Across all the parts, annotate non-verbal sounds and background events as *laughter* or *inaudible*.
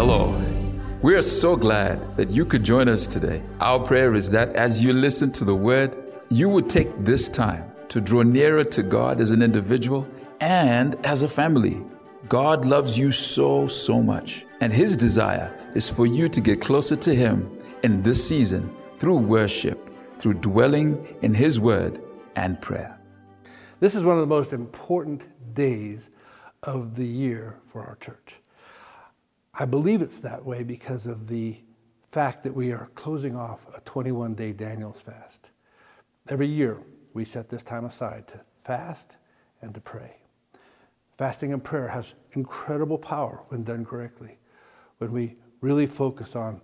Hello. We are so glad that you could join us today. Our prayer is that as you listen to the word, you would take this time to draw nearer to God as an individual and as a family. God loves you so, so much, and His desire is for you to get closer to Him in this season through worship, through dwelling in His Word and prayer. This is one of the most important days of the year for our church. I believe it's that way because of the fact that we are closing off a 21 day Daniel's fast. Every year, we set this time aside to fast and to pray. Fasting and prayer has incredible power when done correctly. When we really focus on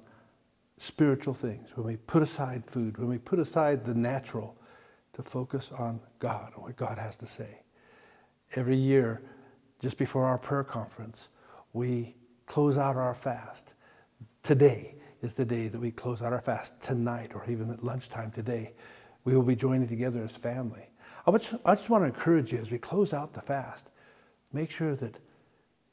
spiritual things, when we put aside food, when we put aside the natural to focus on God and what God has to say. Every year, just before our prayer conference, we close out our fast. Today is the day that we close out our fast. Tonight, or even at lunchtime today, we will be joining together as family. I just, I just want to encourage you as we close out the fast, make sure that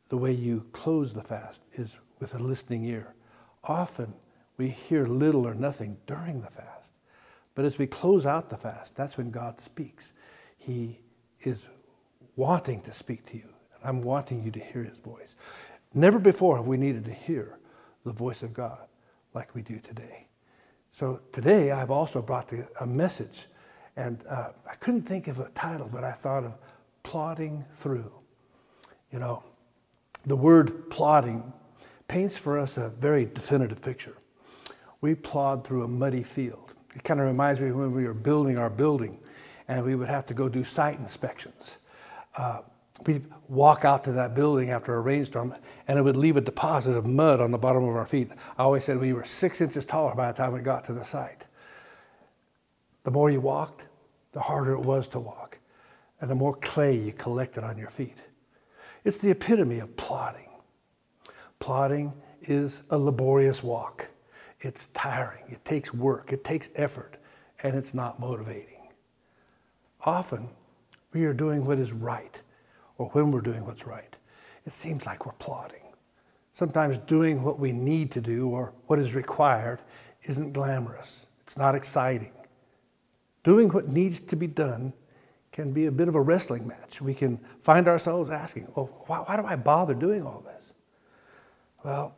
the way you close the fast is with a listening ear. Often we hear little or nothing during the fast. But as we close out the fast, that's when God speaks. He is wanting to speak to you. And I'm wanting you to hear his voice. Never before have we needed to hear the voice of God like we do today. So today I've also brought the, a message. And uh, I couldn't think of a title, but I thought of plodding through. You know, the word plodding paints for us a very definitive picture. We plod through a muddy field. It kind of reminds me when we were building our building and we would have to go do site inspections. Uh, we'd walk out to that building after a rainstorm and it would leave a deposit of mud on the bottom of our feet. I always said we were six inches taller by the time we got to the site. The more you walked, the harder it was to walk, and the more clay you collected on your feet. It's the epitome of plodding. Plodding is a laborious walk. It's tiring, it takes work, it takes effort, and it's not motivating. Often, we are doing what is right, or when we're doing what's right, it seems like we're plodding. Sometimes doing what we need to do or what is required isn't glamorous, it's not exciting. Doing what needs to be done can be a bit of a wrestling match. We can find ourselves asking, well, why, why do I bother doing all this? Well,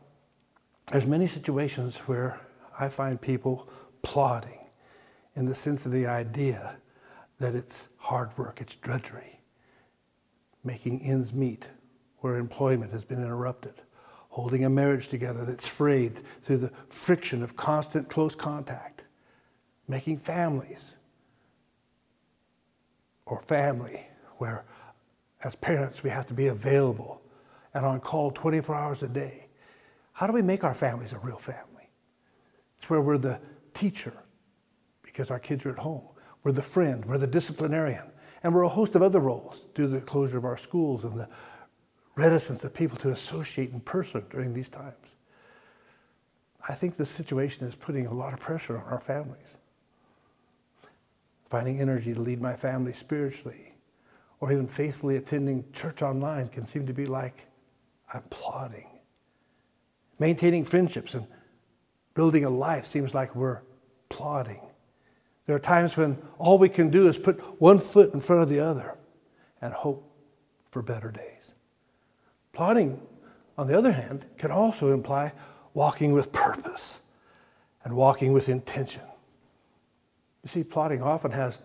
there's many situations where I find people plodding in the sense of the idea that it's hard work, it's drudgery, making ends meet where employment has been interrupted, holding a marriage together that's frayed through the friction of constant close contact, making families or family where as parents we have to be available and on call 24 hours a day how do we make our families a real family? It's where we're the teacher because our kids are at home. We're the friend, we're the disciplinarian, and we're a host of other roles due to the closure of our schools and the reticence of people to associate in person during these times. I think this situation is putting a lot of pressure on our families. Finding energy to lead my family spiritually or even faithfully attending church online can seem to be like I'm plodding Maintaining friendships and building a life seems like we're plodding. There are times when all we can do is put one foot in front of the other and hope for better days. Plodding, on the other hand, can also imply walking with purpose and walking with intention. You see, plodding often has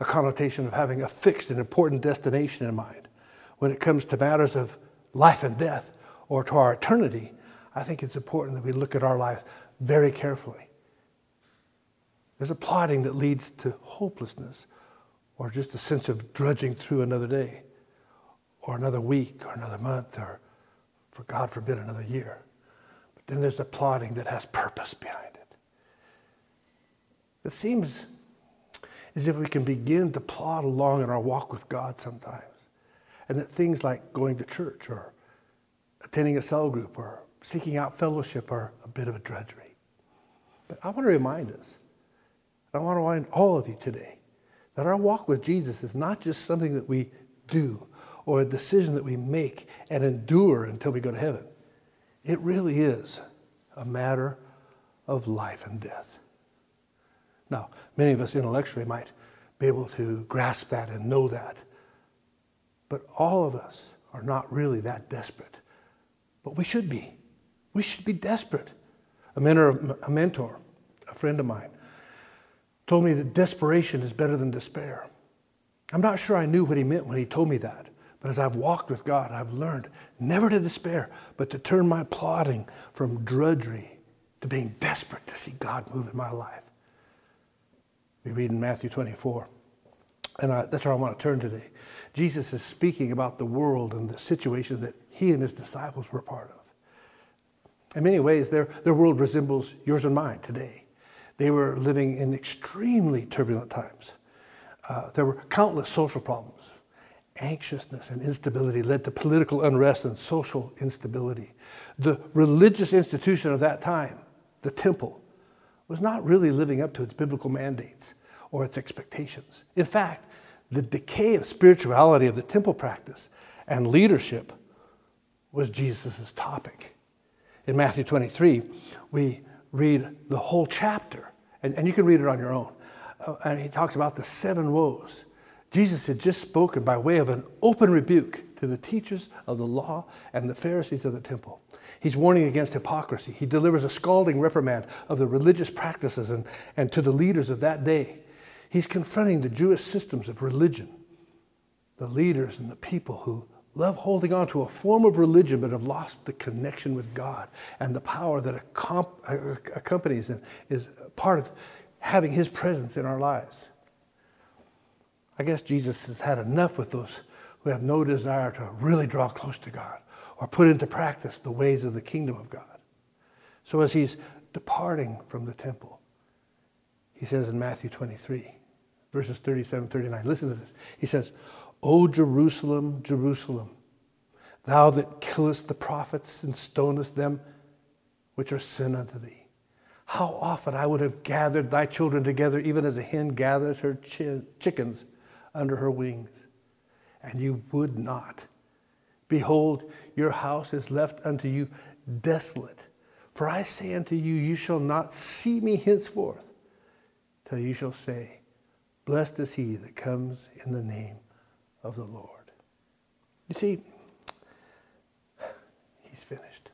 a connotation of having a fixed and important destination in mind. When it comes to matters of life and death or to our eternity, I think it's important that we look at our lives very carefully. There's a plodding that leads to hopelessness or just a sense of drudging through another day or another week or another month or, for God forbid, another year. But then there's a plodding that has purpose behind it. It seems as if we can begin to plod along in our walk with God sometimes. And that things like going to church or attending a cell group or seeking out fellowship are a bit of a drudgery. But I want to remind us, I want to remind all of you today, that our walk with Jesus is not just something that we do or a decision that we make and endure until we go to heaven. It really is a matter of life and death. Now, many of us intellectually might be able to grasp that and know that, but all of us are not really that desperate. But we should be. We should be desperate. A mentor, a mentor, a friend of mine, told me that desperation is better than despair. I'm not sure I knew what he meant when he told me that. But as I've walked with God, I've learned never to despair, but to turn my plodding from drudgery to being desperate to see God move in my life. We read in Matthew 24, and I, that's where I want to turn today. Jesus is speaking about the world and the situation that he and his disciples were part of. In many ways, their, their world resembles yours and mine today. They were living in extremely turbulent times. Uh, there were countless social problems, anxiousness and instability led to political unrest and social instability. The religious institution of that time, the temple, was not really living up to its biblical mandates or its expectations. In fact, the decay of spirituality of the temple practice and leadership was Jesus' topic. In Matthew 23, we read the whole chapter, and, and you can read it on your own. Uh, and he talks about the seven woes Jesus had just spoken by way of an open rebuke to the teachers of the law and the Pharisees of the temple. He's warning against hypocrisy. He delivers a scalding reprimand of the religious practices and, and to the leaders of that day. He's confronting the Jewish systems of religion, the leaders and the people who love holding on to a form of religion but have lost the connection with God and the power that uh, accompanies and is part of having His presence in our lives. I guess Jesus has had enough with those who have no desire to really draw close to God or put into practice the ways of the kingdom of God. So as he's departing from the temple, he says in Matthew 23, verses 37 39, listen to this. He says, O Jerusalem, Jerusalem, thou that killest the prophets and stonest them which are sin unto thee. How often I would have gathered thy children together, even as a hen gathers her ch- chickens under her wings, and you would not. Behold, your house is left unto you desolate. For I say unto you, you shall not see me henceforth, till you shall say, Blessed is he that comes in the name of the Lord. You see, he's finished.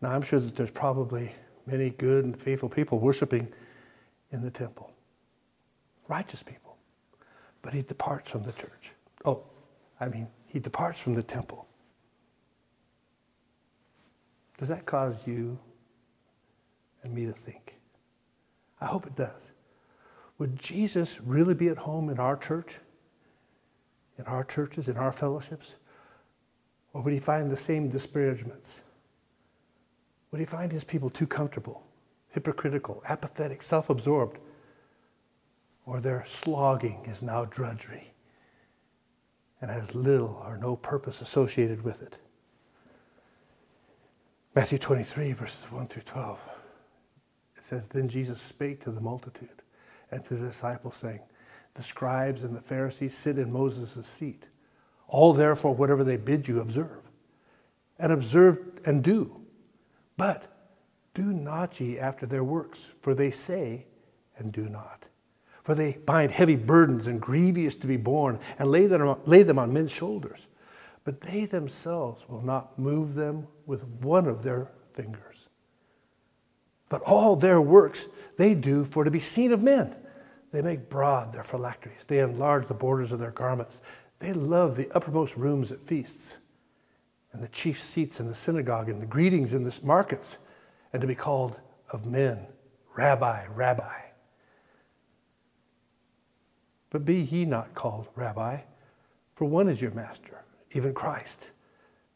Now, I'm sure that there's probably many good and faithful people worshiping in the temple, righteous people but he departs from the church. Oh, I mean, he departs from the temple. Does that cause you and me to think? I hope it does. Would Jesus really be at home in our church, in our churches, in our fellowships? Or would he find the same disparagements? Would he find his people too comfortable, hypocritical, apathetic, self absorbed? or their slogging is now drudgery and has little or no purpose associated with it. Matthew 23, verses 1 through 12. It says, Then Jesus spake to the multitude and to the disciples, saying, The scribes and the Pharisees sit in Moses' seat. All therefore, whatever they bid you, observe. And observe and do. But do not ye after their works, for they say and do not. For they bind heavy burdens and grievous to be borne and lay them, lay them on men's shoulders. But they themselves will not move them with one of their fingers. But all their works they do for to be seen of men. They make broad their phylacteries. They enlarge the borders of their garments. They love the uppermost rooms at feasts and the chief seats in the synagogue and the greetings in the markets and to be called of men, Rabbi, Rabbi. But be ye not called rabbi, for one is your master, even Christ,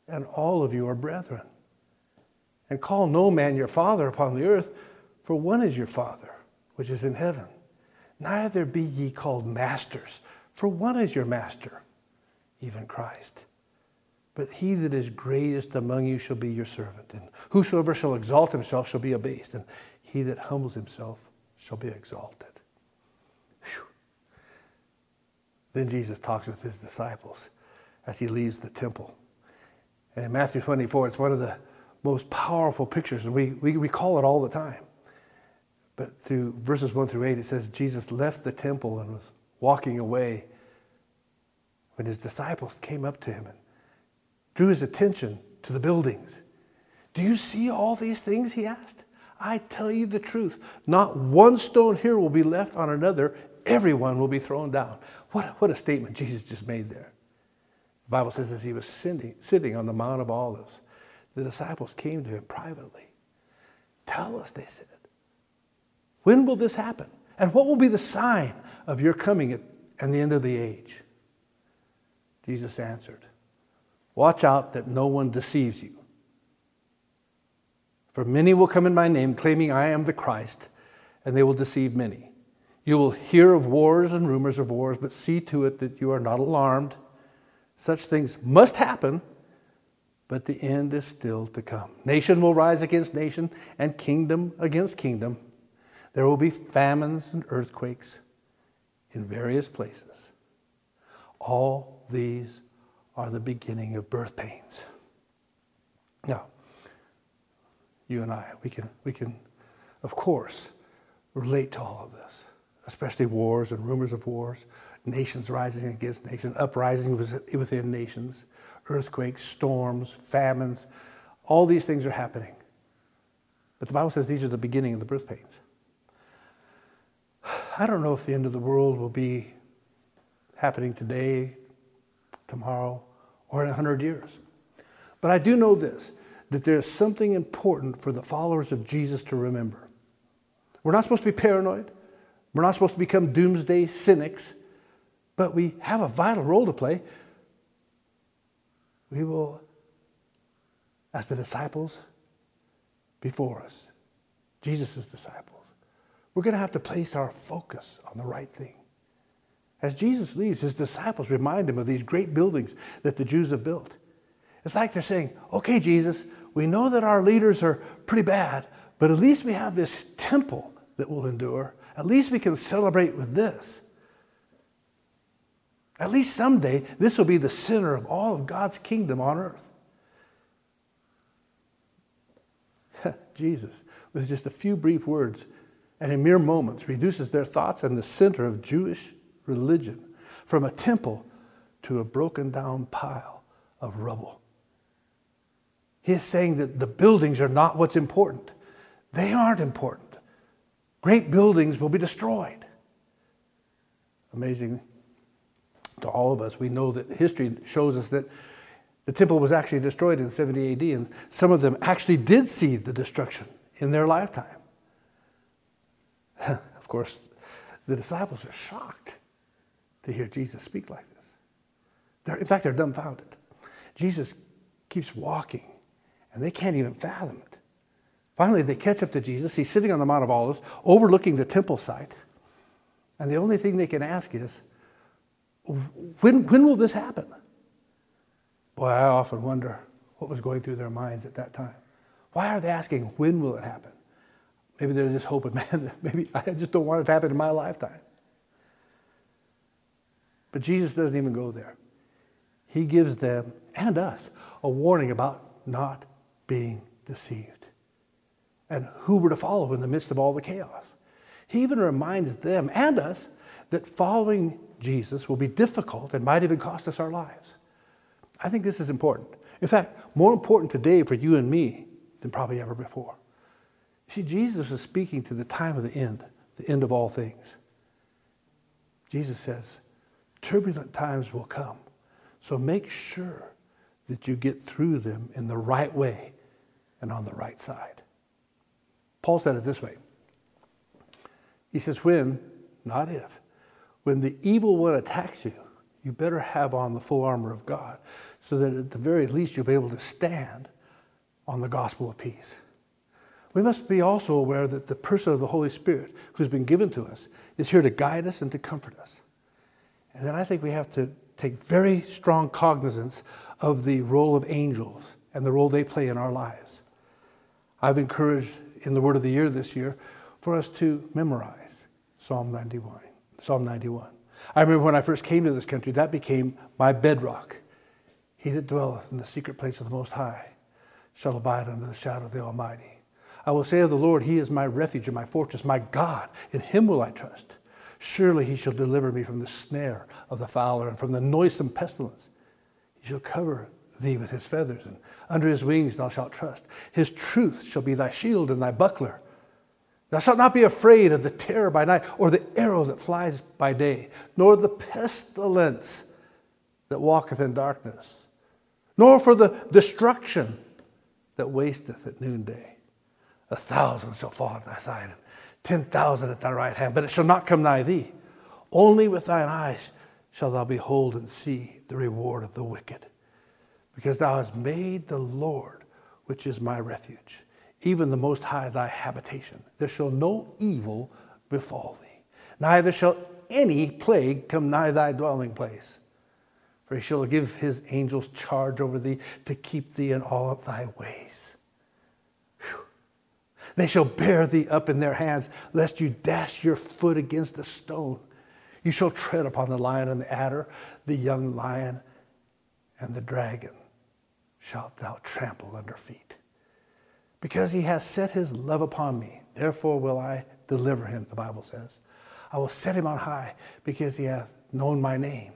and all of you are brethren. And call no man your father upon the earth, for one is your Father, which is in heaven. Neither be ye called masters, for one is your master, even Christ. But he that is greatest among you shall be your servant, and whosoever shall exalt himself shall be abased, and he that humbles himself shall be exalted. Then Jesus talks with his disciples as he leaves the temple. And in Matthew 24, it's one of the most powerful pictures, and we, we recall it all the time. But through verses 1 through 8, it says Jesus left the temple and was walking away when his disciples came up to him and drew his attention to the buildings. Do you see all these things? He asked. I tell you the truth. Not one stone here will be left on another. Everyone will be thrown down. What, what a statement Jesus just made there. The Bible says as he was sitting, sitting on the Mount of Olives, the disciples came to him privately. Tell us, they said. When will this happen? And what will be the sign of your coming at, and the end of the age? Jesus answered, Watch out that no one deceives you. For many will come in my name, claiming I am the Christ, and they will deceive many. You will hear of wars and rumors of wars, but see to it that you are not alarmed. Such things must happen, but the end is still to come. Nation will rise against nation, and kingdom against kingdom. There will be famines and earthquakes in various places. All these are the beginning of birth pains. Now, you and I, we can, we can, of course, relate to all of this especially wars and rumors of wars, nations rising against nations, uprisings within nations, earthquakes, storms, famines. All these things are happening. But the Bible says these are the beginning of the birth pains. I don't know if the end of the world will be happening today, tomorrow, or in 100 years. But I do know this that there's something important for the followers of Jesus to remember. We're not supposed to be paranoid. We're not supposed to become doomsday cynics, but we have a vital role to play. We will, as the disciples before us, Jesus' disciples, we're going to have to place our focus on the right thing. As Jesus leaves, his disciples remind him of these great buildings that the Jews have built. It's like they're saying, okay, Jesus, we know that our leaders are pretty bad, but at least we have this temple that will endure. At least we can celebrate with this. At least someday, this will be the center of all of God's kingdom on earth. *laughs* Jesus, with just a few brief words and in mere moments, reduces their thoughts and the center of Jewish religion from a temple to a broken down pile of rubble. He is saying that the buildings are not what's important. They aren't important. Great buildings will be destroyed. Amazing to all of us. We know that history shows us that the temple was actually destroyed in 70 AD, and some of them actually did see the destruction in their lifetime. *laughs* of course, the disciples are shocked to hear Jesus speak like this. They're, in fact, they're dumbfounded. Jesus keeps walking, and they can't even fathom it. Finally, they catch up to Jesus. He's sitting on the Mount of Olives, overlooking the temple site. And the only thing they can ask is, when, when will this happen? Boy, I often wonder what was going through their minds at that time. Why are they asking, when will it happen? Maybe they're just hoping, *laughs* man, maybe I just don't want it to happen in my lifetime. But Jesus doesn't even go there. He gives them and us a warning about not being deceived and who we're to follow in the midst of all the chaos. He even reminds them and us that following Jesus will be difficult and might even cost us our lives. I think this is important. In fact, more important today for you and me than probably ever before. See, Jesus is speaking to the time of the end, the end of all things. Jesus says, turbulent times will come. So make sure that you get through them in the right way and on the right side. Paul said it this way He says, When, not if, when the evil one attacks you, you better have on the full armor of God so that at the very least you'll be able to stand on the gospel of peace. We must be also aware that the person of the Holy Spirit who's been given to us is here to guide us and to comfort us. And then I think we have to take very strong cognizance of the role of angels and the role they play in our lives. I've encouraged in the word of the year this year for us to memorize Psalm 91. Psalm 91. I remember when I first came to this country, that became my bedrock. He that dwelleth in the secret place of the Most High shall abide under the shadow of the Almighty. I will say of the Lord, He is my refuge and my fortress, my God. In Him will I trust. Surely He shall deliver me from the snare of the fowler and from the noisome pestilence. He shall cover thee with His feathers, and under His wings thou shalt trust. His truth shall be thy shield and thy buckler. Thou shalt not be afraid of the terror by night, or the arrow that flies by day, nor the pestilence that walketh in darkness, nor for the destruction that wasteth at noonday. A thousand shall fall at thy side, and ten thousand at thy right hand, but it shall not come nigh thee. Only with thine eyes shalt thou behold and see the reward of the wicked, because thou hast made the Lord, which is my refuge even the Most High thy habitation. There shall no evil befall thee, neither shall any plague come nigh thy dwelling place. For he shall give his angels charge over thee to keep thee in all of thy ways. They shall bear thee up in their hands, lest you dash your foot against a stone. You shall tread upon the lion and the adder, the young lion and the dragon shalt thou trample under feet because he has set his love upon me. Therefore will I deliver him, the Bible says. I will set him on high because he hath known my name.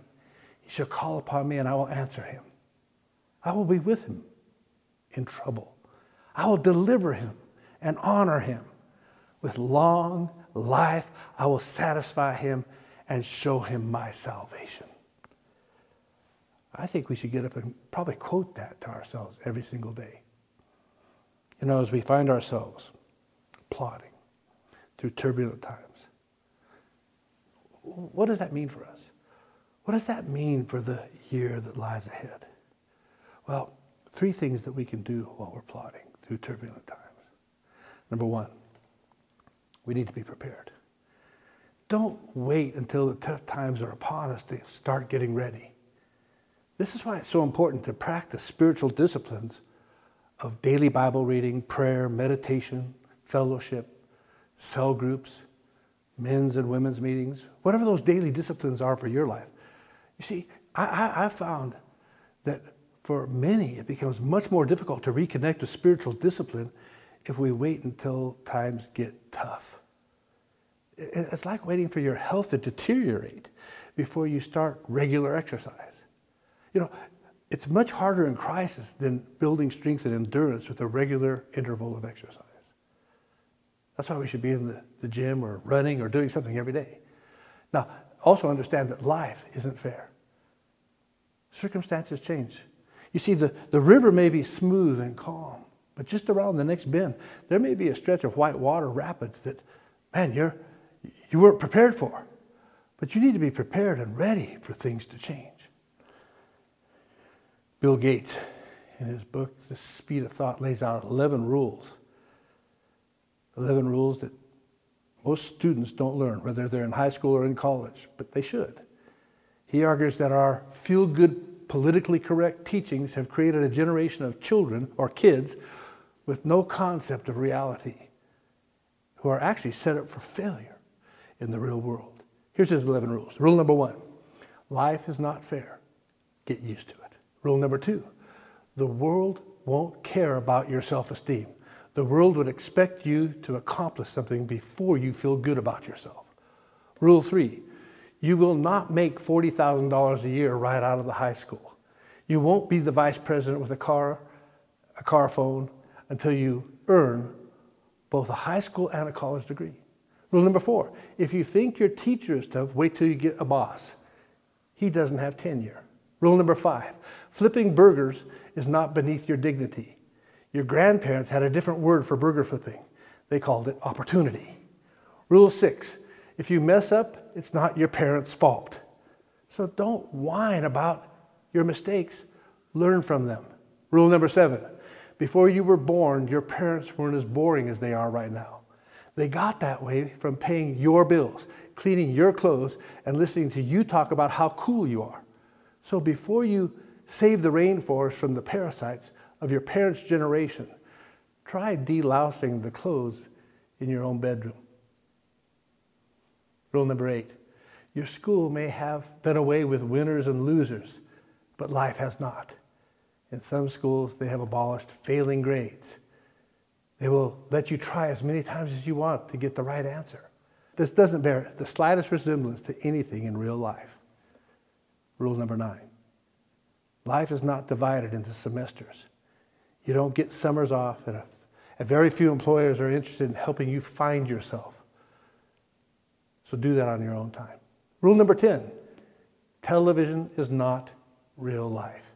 He shall call upon me and I will answer him. I will be with him in trouble. I will deliver him and honor him. With long life, I will satisfy him and show him my salvation. I think we should get up and probably quote that to ourselves every single day. You know, as we find ourselves plodding through turbulent times, what does that mean for us? What does that mean for the year that lies ahead? Well, three things that we can do while we're plodding through turbulent times. Number one, we need to be prepared. Don't wait until the tough times are upon us to start getting ready. This is why it's so important to practice spiritual disciplines of daily Bible reading, prayer, meditation, fellowship, cell groups, men's and women's meetings, whatever those daily disciplines are for your life. You see, I, I, I found that for many, it becomes much more difficult to reconnect with spiritual discipline if we wait until times get tough. It's like waiting for your health to deteriorate before you start regular exercise. You know, it's much harder in crisis than building strength and endurance with a regular interval of exercise. That's why we should be in the, the gym or running or doing something every day. Now, also understand that life isn't fair. Circumstances change. You see, the, the river may be smooth and calm, but just around the next bend, there may be a stretch of white water rapids that, man, you're, you weren't prepared for. But you need to be prepared and ready for things to change. Bill Gates, in his book, The Speed of Thought, lays out 11 rules. 11 rules that most students don't learn, whether they're in high school or in college, but they should. He argues that our feel good, politically correct teachings have created a generation of children or kids with no concept of reality who are actually set up for failure in the real world. Here's his 11 rules. Rule number one life is not fair. Get used to it. Rule number two the world won't care about your self esteem. The world would expect you to accomplish something before you feel good about yourself. Rule three you will not make $40,000 a year right out of the high school. You won't be the vice president with a car, a car phone, until you earn both a high school and a college degree. Rule number four if you think your teacher is tough, wait till you get a boss. He doesn't have tenure. Rule number five flipping burgers is not beneath your dignity. Your grandparents had a different word for burger flipping, they called it opportunity. Rule six if you mess up, it's not your parents' fault. So don't whine about your mistakes, learn from them. Rule number seven before you were born, your parents weren't as boring as they are right now. They got that way from paying your bills, cleaning your clothes, and listening to you talk about how cool you are. So before you save the rainforest from the parasites of your parents' generation, try delousing the clothes in your own bedroom. Rule number eight your school may have done away with winners and losers, but life has not. In some schools, they have abolished failing grades. They will let you try as many times as you want to get the right answer. This doesn't bear the slightest resemblance to anything in real life. Rule number nine life is not divided into semesters. You don't get summers off, and, and very few employers are interested in helping you find yourself. So do that on your own time. Rule number 10 television is not real life.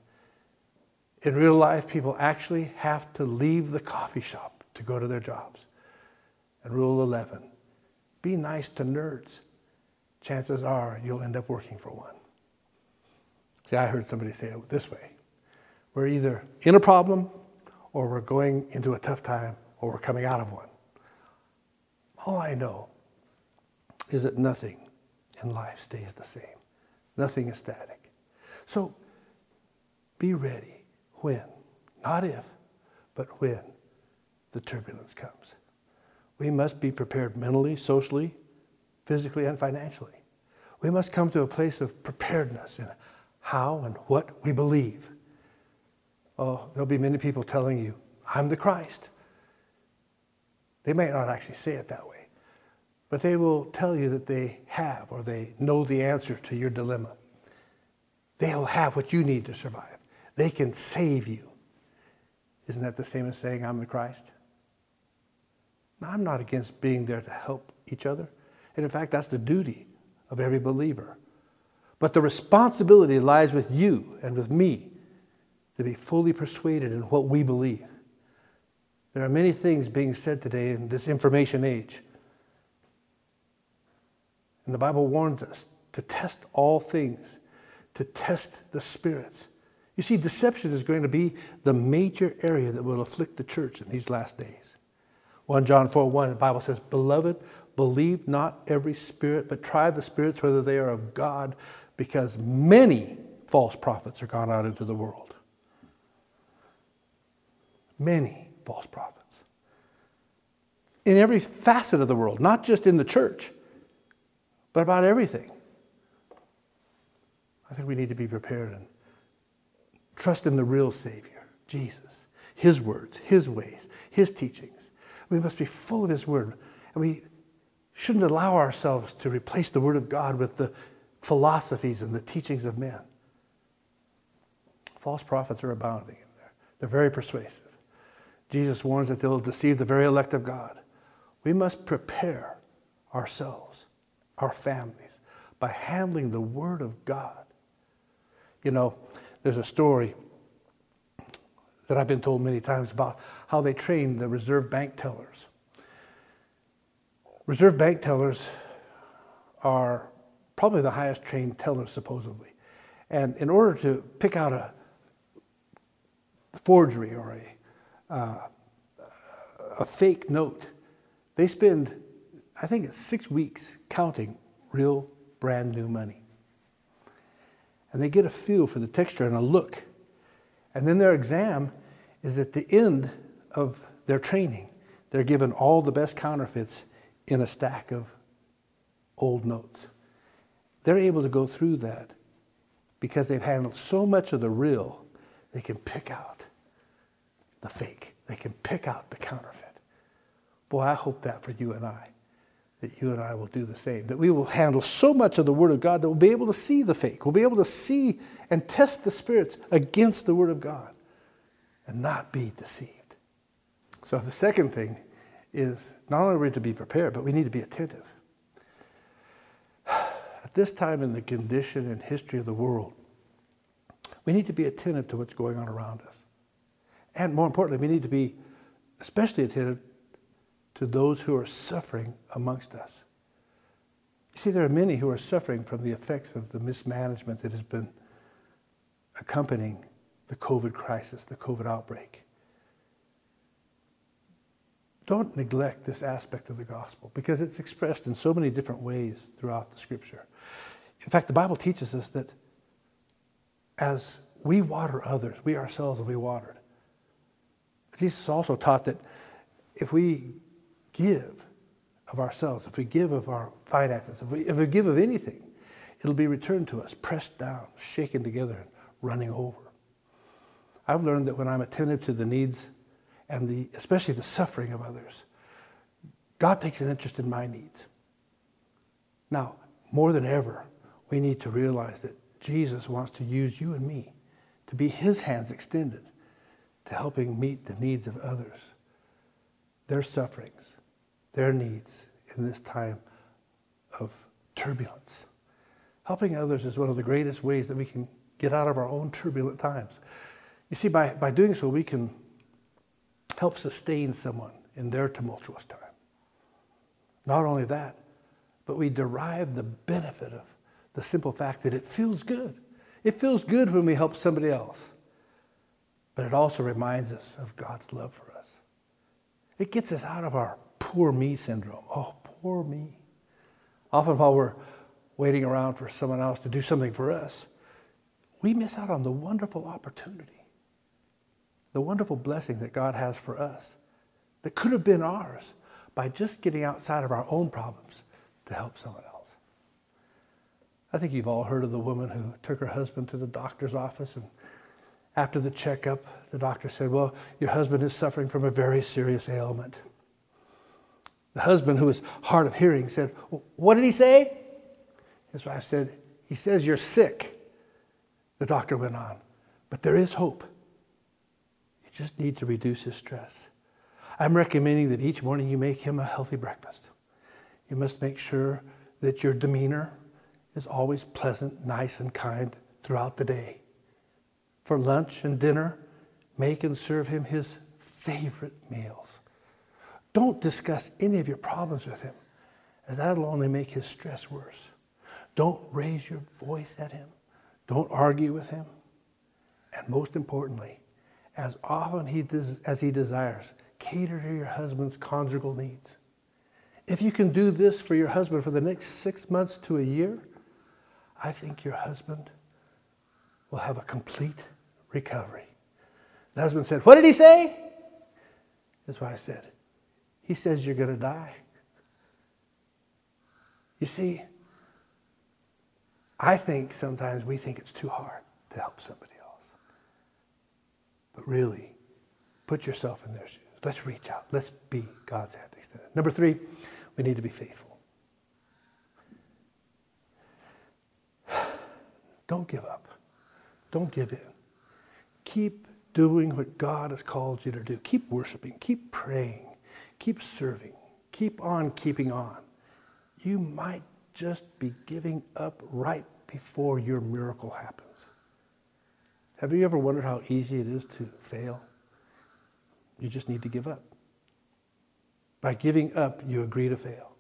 In real life, people actually have to leave the coffee shop to go to their jobs. And rule 11 be nice to nerds. Chances are you'll end up working for one. See, I heard somebody say it this way we're either in a problem, or we're going into a tough time, or we're coming out of one. All I know is that nothing in life stays the same, nothing is static. So be ready when, not if, but when the turbulence comes. We must be prepared mentally, socially, physically, and financially. We must come to a place of preparedness in how and what we believe. Oh, there'll be many people telling you, I'm the Christ. They may not actually say it that way, but they will tell you that they have or they know the answer to your dilemma. They'll have what you need to survive. They can save you. Isn't that the same as saying, I'm the Christ? Now, I'm not against being there to help each other. And in fact, that's the duty of every believer. But the responsibility lies with you and with me to be fully persuaded in what we believe. There are many things being said today in this information age. And the Bible warns us to test all things, to test the spirits. You see, deception is going to be the major area that will afflict the church in these last days. 1 John 4 1, the Bible says, Beloved, believe not every spirit, but try the spirits whether they are of God, because many false prophets are gone out into the world. Many false prophets. In every facet of the world, not just in the church, but about everything. I think we need to be prepared and trust in the real Savior, Jesus, His words, His ways, His teachings. We must be full of His Word. And we shouldn't allow ourselves to replace the Word of God with the philosophies and the teachings of men. False prophets are abounding in there, they're very persuasive. Jesus warns that they'll deceive the very elect of God. We must prepare ourselves, our families, by handling the Word of God. You know, there's a story that I've been told many times about how they train the reserve bank tellers. Reserve bank tellers are probably the highest trained tellers, supposedly. And in order to pick out a forgery or a, uh, a fake note, they spend, I think it's six weeks counting real brand new money. And they get a feel for the texture and a look. And then their exam is at the end of their training. They're given all the best counterfeits in a stack of old notes. They're able to go through that because they've handled so much of the real, they can pick out the fake. They can pick out the counterfeit. Boy, I hope that for you and I, that you and I will do the same, that we will handle so much of the Word of God that we'll be able to see the fake. We'll be able to see and test the spirits against the Word of God and not be deceived. So the second thing is not only are we to be prepared, but we need to be attentive. *sighs* At this time in the condition and history of the world, we need to be attentive to what's going on around us. And more importantly, we need to be especially attentive to those who are suffering amongst us. You see, there are many who are suffering from the effects of the mismanagement that has been accompanying the COVID crisis, the COVID outbreak. Don't neglect this aspect of the gospel because it's expressed in so many different ways throughout the scripture. In fact, the Bible teaches us that as we water others, we ourselves will be watered. Jesus also taught that if we give of ourselves, if we give of our finances, if we, if we give of anything, it'll be returned to us, pressed down, shaken together, and running over. I've learned that when I'm attentive to the needs and the, especially the suffering of others, God takes an interest in my needs. Now, more than ever, we need to realize that Jesus wants to use you and me to be his hands extended to helping meet the needs of others, their sufferings, their needs in this time of turbulence. Helping others is one of the greatest ways that we can get out of our own turbulent times. You see, by, by doing so, we can help sustain someone in their tumultuous time. Not only that, but we derive the benefit of the simple fact that it feels good. It feels good when we help somebody else, but it also reminds us of God's love for us. It gets us out of our poor me syndrome. Oh, poor me. Often, while we're waiting around for someone else to do something for us, we miss out on the wonderful opportunity, the wonderful blessing that God has for us that could have been ours by just getting outside of our own problems to help someone else. I think you've all heard of the woman who took her husband to the doctor's office and after the checkup, the doctor said, Well, your husband is suffering from a very serious ailment. The husband, who was hard of hearing, said, What did he say? His wife said, He says you're sick. The doctor went on, But there is hope. You just need to reduce his stress. I'm recommending that each morning you make him a healthy breakfast. You must make sure that your demeanor is always pleasant, nice, and kind throughout the day. For lunch and dinner, make and serve him his favorite meals. Don't discuss any of your problems with him, as that'll only make his stress worse. Don't raise your voice at him. Don't argue with him. And most importantly, as often he as he desires, cater to your husband's conjugal needs. If you can do this for your husband for the next six months to a year, I think your husband will have a complete recovery. The husband said, What did he say? That's why I said, He says you're going to die. You see, I think sometimes we think it's too hard to help somebody else. But really, put yourself in their shoes. Let's reach out. Let's be God's hand extended. Number three, we need to be faithful. *sighs* Don't give up. Don't give in. Keep doing what God has called you to do. Keep worshiping. Keep praying. Keep serving. Keep on keeping on. You might just be giving up right before your miracle happens. Have you ever wondered how easy it is to fail? You just need to give up. By giving up, you agree to fail.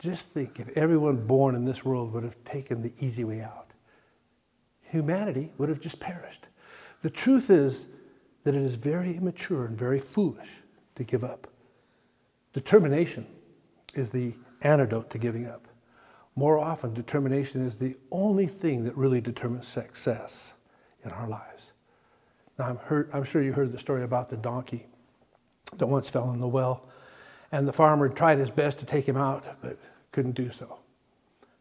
Just think if everyone born in this world would have taken the easy way out humanity would have just perished. The truth is that it is very immature and very foolish to give up. Determination is the antidote to giving up. More often, determination is the only thing that really determines success in our lives. Now, I'm, heard, I'm sure you heard the story about the donkey that once fell in the well, and the farmer tried his best to take him out, but couldn't do so.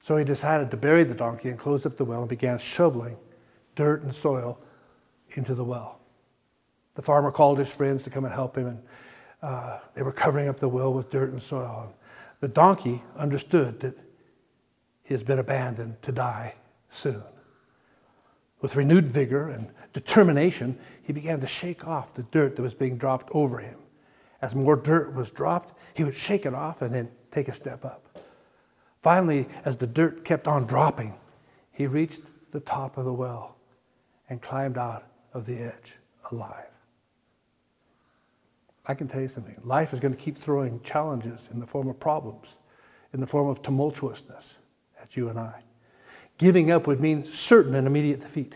So he decided to bury the donkey and closed up the well and began shoveling dirt and soil into the well. The farmer called his friends to come and help him, and uh, they were covering up the well with dirt and soil. The donkey understood that he has been abandoned to die soon. With renewed vigor and determination, he began to shake off the dirt that was being dropped over him. As more dirt was dropped, he would shake it off and then take a step up. Finally, as the dirt kept on dropping, he reached the top of the well and climbed out of the edge alive. I can tell you something life is going to keep throwing challenges in the form of problems, in the form of tumultuousness at you and I. Giving up would mean certain and immediate defeat.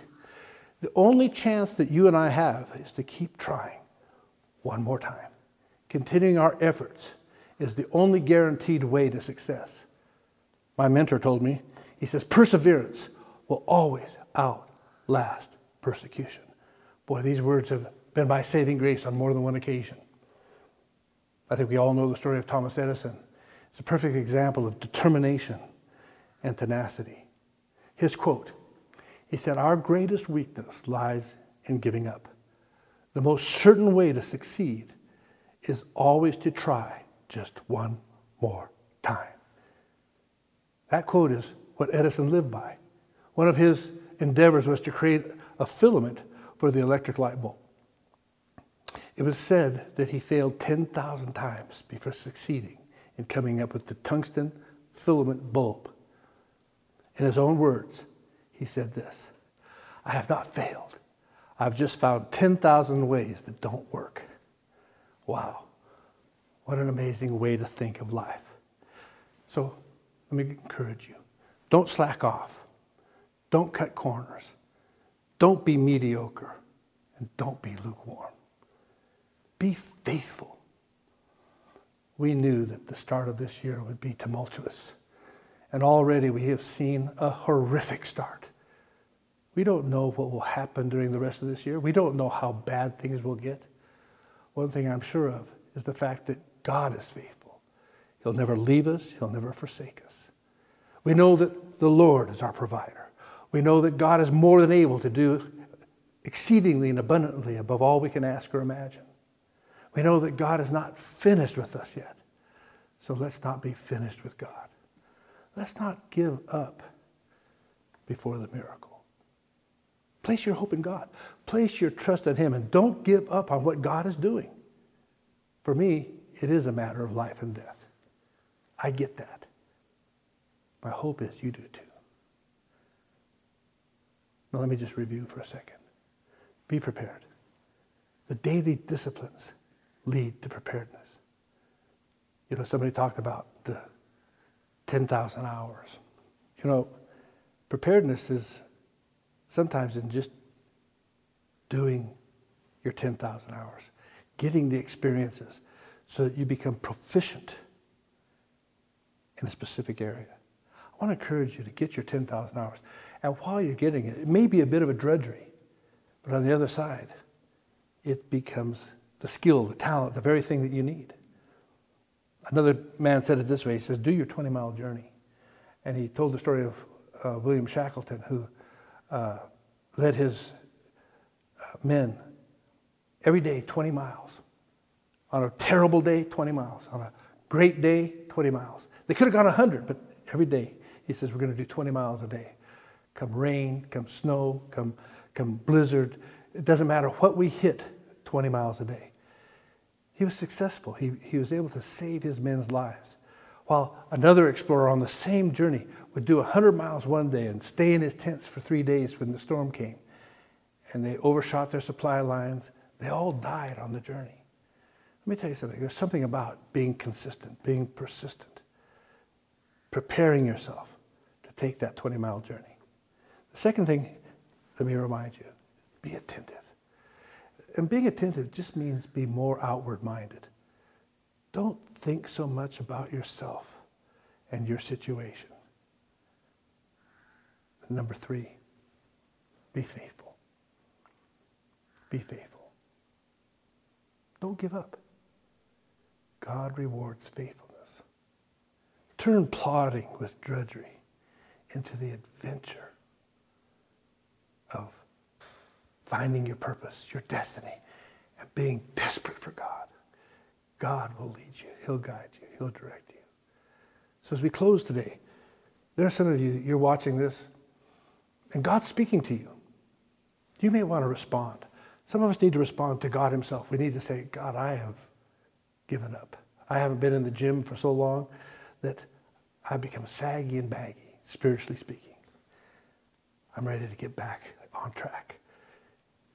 The only chance that you and I have is to keep trying one more time. Continuing our efforts is the only guaranteed way to success. My mentor told me, he says, perseverance will always outlast persecution. Boy, these words have been my saving grace on more than one occasion. I think we all know the story of Thomas Edison. It's a perfect example of determination and tenacity. His quote he said, Our greatest weakness lies in giving up. The most certain way to succeed is always to try just one more time. That quote is what Edison lived by. One of his endeavors was to create a filament for the electric light bulb. It was said that he failed 10,000 times before succeeding in coming up with the tungsten filament bulb. In his own words, he said this I have not failed. I've just found 10,000 ways that don't work. Wow. What an amazing way to think of life. So let me encourage you don't slack off, don't cut corners, don't be mediocre, and don't be lukewarm. Be faithful. We knew that the start of this year would be tumultuous. And already we have seen a horrific start. We don't know what will happen during the rest of this year. We don't know how bad things will get. One thing I'm sure of is the fact that God is faithful. He'll never leave us, He'll never forsake us. We know that the Lord is our provider. We know that God is more than able to do exceedingly and abundantly above all we can ask or imagine. We know that God is not finished with us yet. So let's not be finished with God. Let's not give up before the miracle. Place your hope in God. Place your trust in Him and don't give up on what God is doing. For me, it is a matter of life and death. I get that. My hope is you do too. Now, let me just review for a second. Be prepared. The daily disciplines lead to preparedness. You know, somebody talked about the 10,000 hours. You know, preparedness is sometimes in just doing your 10,000 hours, getting the experiences so that you become proficient in a specific area. I want to encourage you to get your 10,000 hours. And while you're getting it, it may be a bit of a drudgery, but on the other side, it becomes the skill, the talent, the very thing that you need. Another man said it this way he says, Do your 20 mile journey. And he told the story of uh, William Shackleton, who uh, led his uh, men every day 20 miles. On a terrible day, 20 miles. On a great day, 20 miles. They could have gone 100, but every day he says, We're going to do 20 miles a day. Come rain, come snow, come, come blizzard. It doesn't matter what we hit 20 miles a day. He was successful. He, he was able to save his men's lives. While another explorer on the same journey would do 100 miles one day and stay in his tents for three days when the storm came. And they overshot their supply lines. They all died on the journey. Let me tell you something. There's something about being consistent, being persistent, preparing yourself to take that 20 mile journey. The second thing, let me remind you be attentive. And being attentive just means be more outward minded. Don't think so much about yourself and your situation. Number three, be faithful. Be faithful. Don't give up. God rewards faithfulness. Turn plodding with drudgery into the adventure of finding your purpose, your destiny, and being desperate for God. God will lead you, He'll guide you, He'll direct you. So as we close today, there are some of you, that you're watching this, and God's speaking to you. You may want to respond. Some of us need to respond to God Himself. We need to say, God, I have given up. I haven't been in the gym for so long that I've become saggy and baggy, spiritually speaking. I'm ready to get back on track.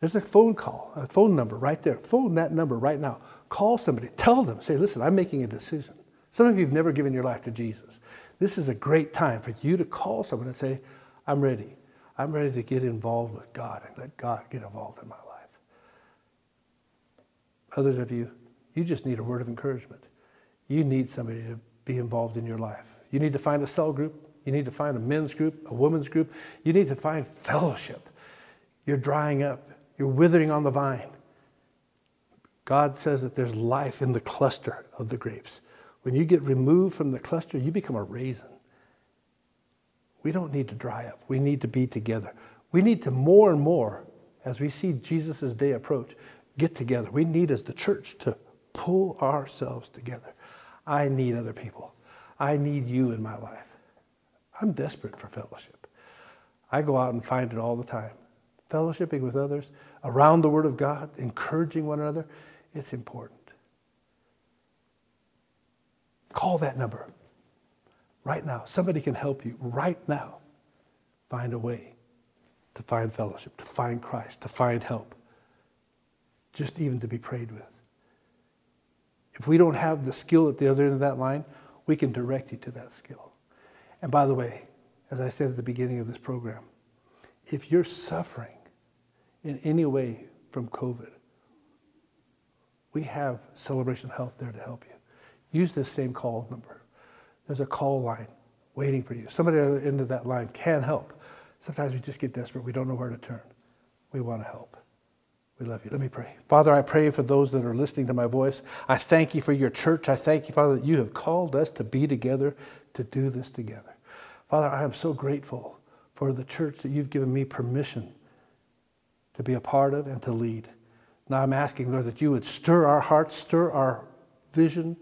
There's a phone call, a phone number right there. Phone that number right now. Call somebody. Tell them. Say, listen, I'm making a decision. Some of you have never given your life to Jesus. This is a great time for you to call someone and say, I'm ready. I'm ready to get involved with God and let God get involved in my life. Others of you, you just need a word of encouragement. You need somebody to be involved in your life. You need to find a cell group. You need to find a men's group, a women's group. You need to find fellowship. You're drying up. You're withering on the vine. God says that there's life in the cluster of the grapes. When you get removed from the cluster, you become a raisin. We don't need to dry up. We need to be together. We need to more and more, as we see Jesus' day approach, get together. We need as the church to pull ourselves together. I need other people. I need you in my life. I'm desperate for fellowship. I go out and find it all the time. Fellowshipping with others, around the Word of God, encouraging one another, it's important. Call that number right now. Somebody can help you right now find a way to find fellowship, to find Christ, to find help, just even to be prayed with. If we don't have the skill at the other end of that line, we can direct you to that skill. And by the way, as I said at the beginning of this program, if you're suffering in any way from COVID, we have Celebration Health there to help you. Use this same call number. There's a call line waiting for you. Somebody at the end of that line can help. Sometimes we just get desperate. We don't know where to turn. We want to help. We love you. Let me pray. Father, I pray for those that are listening to my voice. I thank you for your church. I thank you, Father, that you have called us to be together, to do this together. Father, I am so grateful for the church that you've given me permission to be a part of and to lead. Now I'm asking, Lord, that you would stir our hearts, stir our vision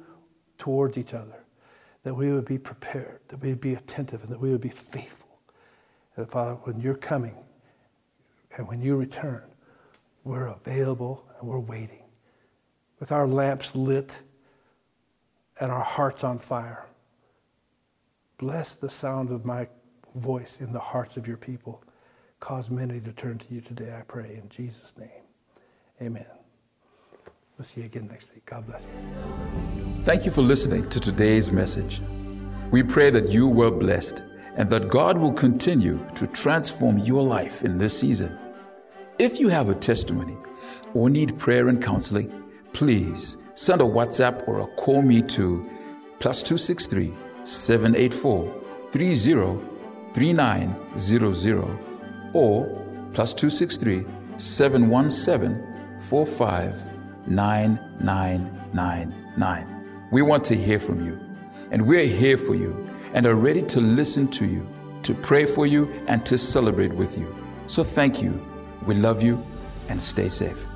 towards each other, that we would be prepared, that we would be attentive, and that we would be faithful. And Father, when you're coming and when you return, we're available and we're waiting with our lamps lit and our hearts on fire. Bless the sound of my voice in the hearts of your people. Cause many to turn to you today, I pray, in Jesus' name. Amen. We'll see you again next week. God bless you. Thank you for listening to today's message. We pray that you were blessed and that God will continue to transform your life in this season. If you have a testimony or need prayer and counseling, please send a WhatsApp or a call me to plus 263 784 303900 or plus 263 717 459999. We want to hear from you, and we're here for you and are ready to listen to you, to pray for you, and to celebrate with you. So thank you. We love you and stay safe.